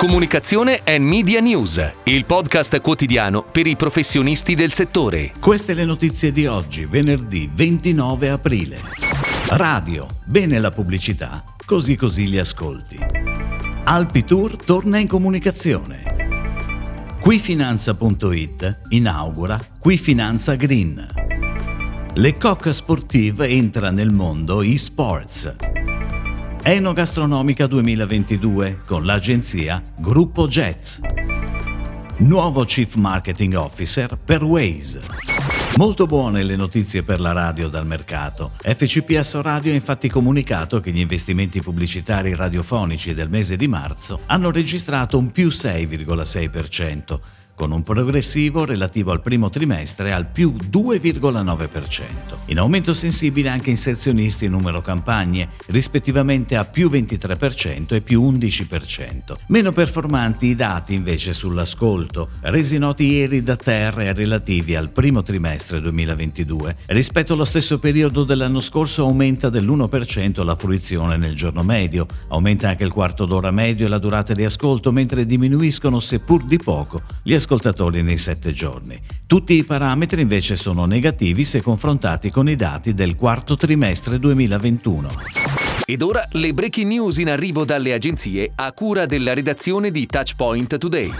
Comunicazione e Media News, il podcast quotidiano per i professionisti del settore. Queste le notizie di oggi, venerdì 29 aprile. Radio, bene la pubblicità, così così li ascolti. Alpi Tour torna in comunicazione. Quifinanza.it inaugura Quifinanza Green. Le Coq Sportive entra nel mondo e-sports. Enogastronomica 2022 con l'agenzia Gruppo Jets. Nuovo Chief Marketing Officer per Waze. Molto buone le notizie per la radio dal mercato. FCPS Radio ha infatti comunicato che gli investimenti pubblicitari radiofonici del mese di marzo hanno registrato un più 6,6%, con un progressivo relativo al primo trimestre al più 2,9%. In aumento sensibile anche inserzionisti numero campagne, rispettivamente a più 23% e più 11%. Meno performanti i dati invece sull'ascolto, resi noti ieri da Terre relativi al primo trimestre 2022. Rispetto allo stesso periodo dell'anno scorso aumenta dell'1% la fruizione nel giorno medio, aumenta anche il quarto d'ora medio e la durata di ascolto, mentre diminuiscono seppur di poco gli ascolti ascoltatori nei sette giorni. Tutti i parametri invece sono negativi se confrontati con i dati del quarto trimestre 2021. Ed ora le breaking news in arrivo dalle agenzie a cura della redazione di Touchpoint Today.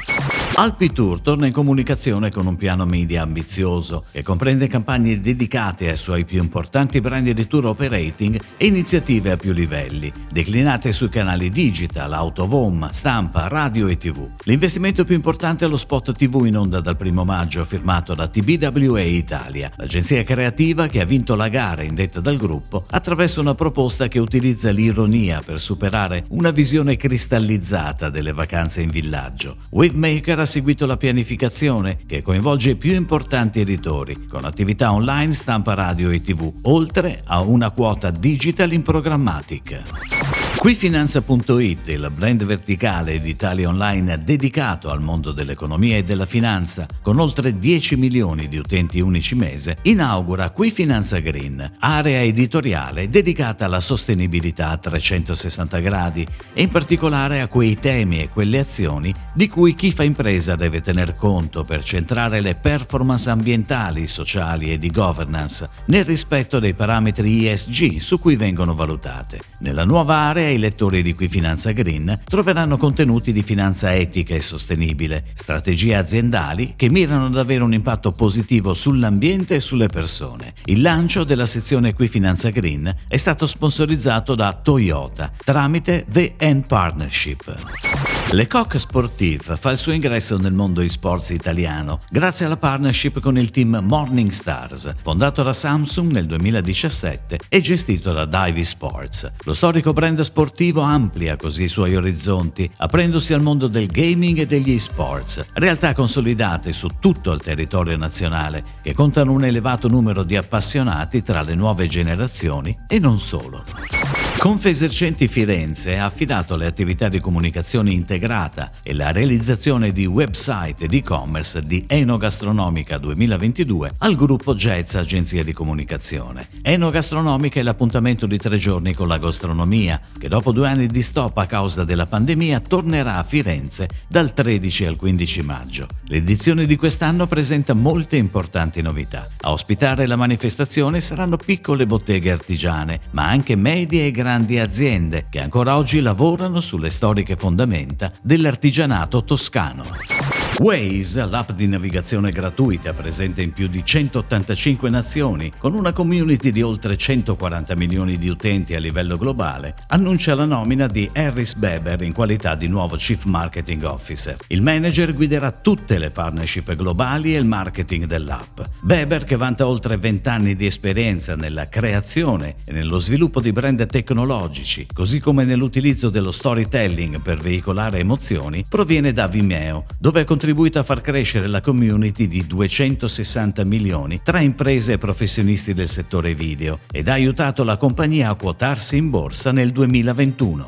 Alpi Tour torna in comunicazione con un piano media ambizioso che comprende campagne dedicate ai suoi più importanti brand di tour operating e iniziative a più livelli, declinate sui canali digital, autovom, stampa, radio e tv. L'investimento più importante è lo spot tv in onda dal primo maggio firmato da TBWA Italia, l'agenzia creativa che ha vinto la gara indetta dal gruppo attraverso una proposta che utilizza l'ironia per superare una visione cristallizzata delle vacanze in villaggio. Wavemaker ha seguito la pianificazione che coinvolge i più importanti editori, con attività online, stampa radio e tv, oltre a una quota digital in programmatic. Quifinanza.it, il brand verticale di Italia Online dedicato al mondo dell'economia e della finanza, con oltre 10 milioni di utenti unici mese, inaugura Quifinanza Green, area editoriale dedicata alla sostenibilità a 360 gradi e in particolare a quei temi e quelle azioni di cui chi fa impresa deve tener conto per centrare le performance ambientali, sociali e di governance nel rispetto dei parametri ESG su cui vengono valutate. Nella nuova area i lettori di Qui Finanza Green troveranno contenuti di finanza etica e sostenibile, strategie aziendali che mirano ad avere un impatto positivo sull'ambiente e sulle persone. Il lancio della sezione Qui Finanza Green è stato sponsorizzato da Toyota tramite The End Partnership. Le Coq Sportive fa il suo ingresso nel mondo e-sports italiano grazie alla partnership con il team Morning Stars, fondato da Samsung nel 2017 e gestito da Divey Sports. Lo storico brand sportivo amplia così i suoi orizzonti, aprendosi al mondo del gaming e degli e-sports, realtà consolidate su tutto il territorio nazionale, che contano un elevato numero di appassionati tra le nuove generazioni e non solo. Confesercenti Firenze ha affidato le attività di comunicazione integrata e la realizzazione di website ed e-commerce di Enogastronomica 2022 al gruppo Jazz Agenzia di Comunicazione. Enogastronomica è l'appuntamento di tre giorni con la gastronomia, che dopo due anni di stop a causa della pandemia tornerà a Firenze dal 13 al 15 maggio. L'edizione di quest'anno presenta molte importanti novità. A ospitare la manifestazione saranno piccole botteghe artigiane, ma anche medie e grandi grandi aziende che ancora oggi lavorano sulle storiche fondamenta dell'artigianato toscano. Waze, l'app di navigazione gratuita presente in più di 185 nazioni, con una community di oltre 140 milioni di utenti a livello globale, annuncia la nomina di Harris Beber in qualità di nuovo Chief Marketing Officer. Il manager guiderà tutte le partnership globali e il marketing dell'app. Beber, che vanta oltre 20 anni di esperienza nella creazione e nello sviluppo di brand tecnologici, così come nell'utilizzo dello storytelling per veicolare emozioni, proviene da Vimeo, dove contribuito contribuito a far crescere la community di 260 milioni tra imprese e professionisti del settore video ed ha aiutato la compagnia a quotarsi in borsa nel 2021.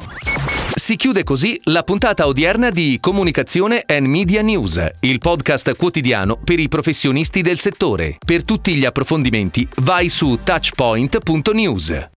Si chiude così la puntata odierna di Comunicazione and Media News, il podcast quotidiano per i professionisti del settore. Per tutti gli approfondimenti vai su touchpoint.news.